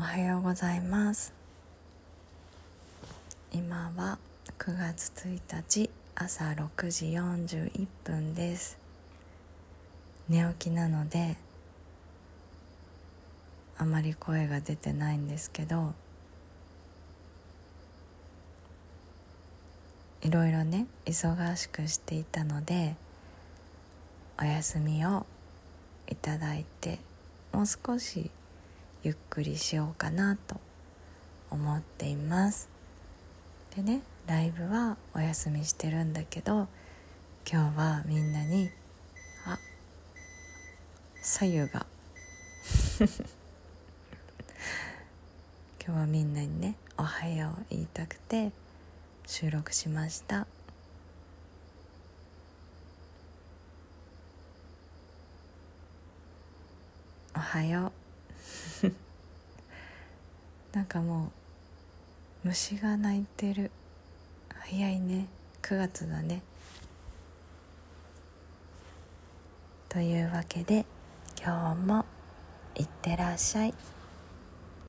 おはようございます。今は9月1日朝6時41分です。寝起きなのであまり声が出てないんですけどいろいろね忙しくしていたのでお休みをいただいてもう少しゆっくりしようかなと思っています。でねライブはお休みしてるんだけど今日はみんなにあ左右が。今日はみんなにね「おはよう」言いたくて収録しました。おはよう。なんかもう虫が鳴いてる。早いね。9月だね。というわけで今日もいってらっしゃい。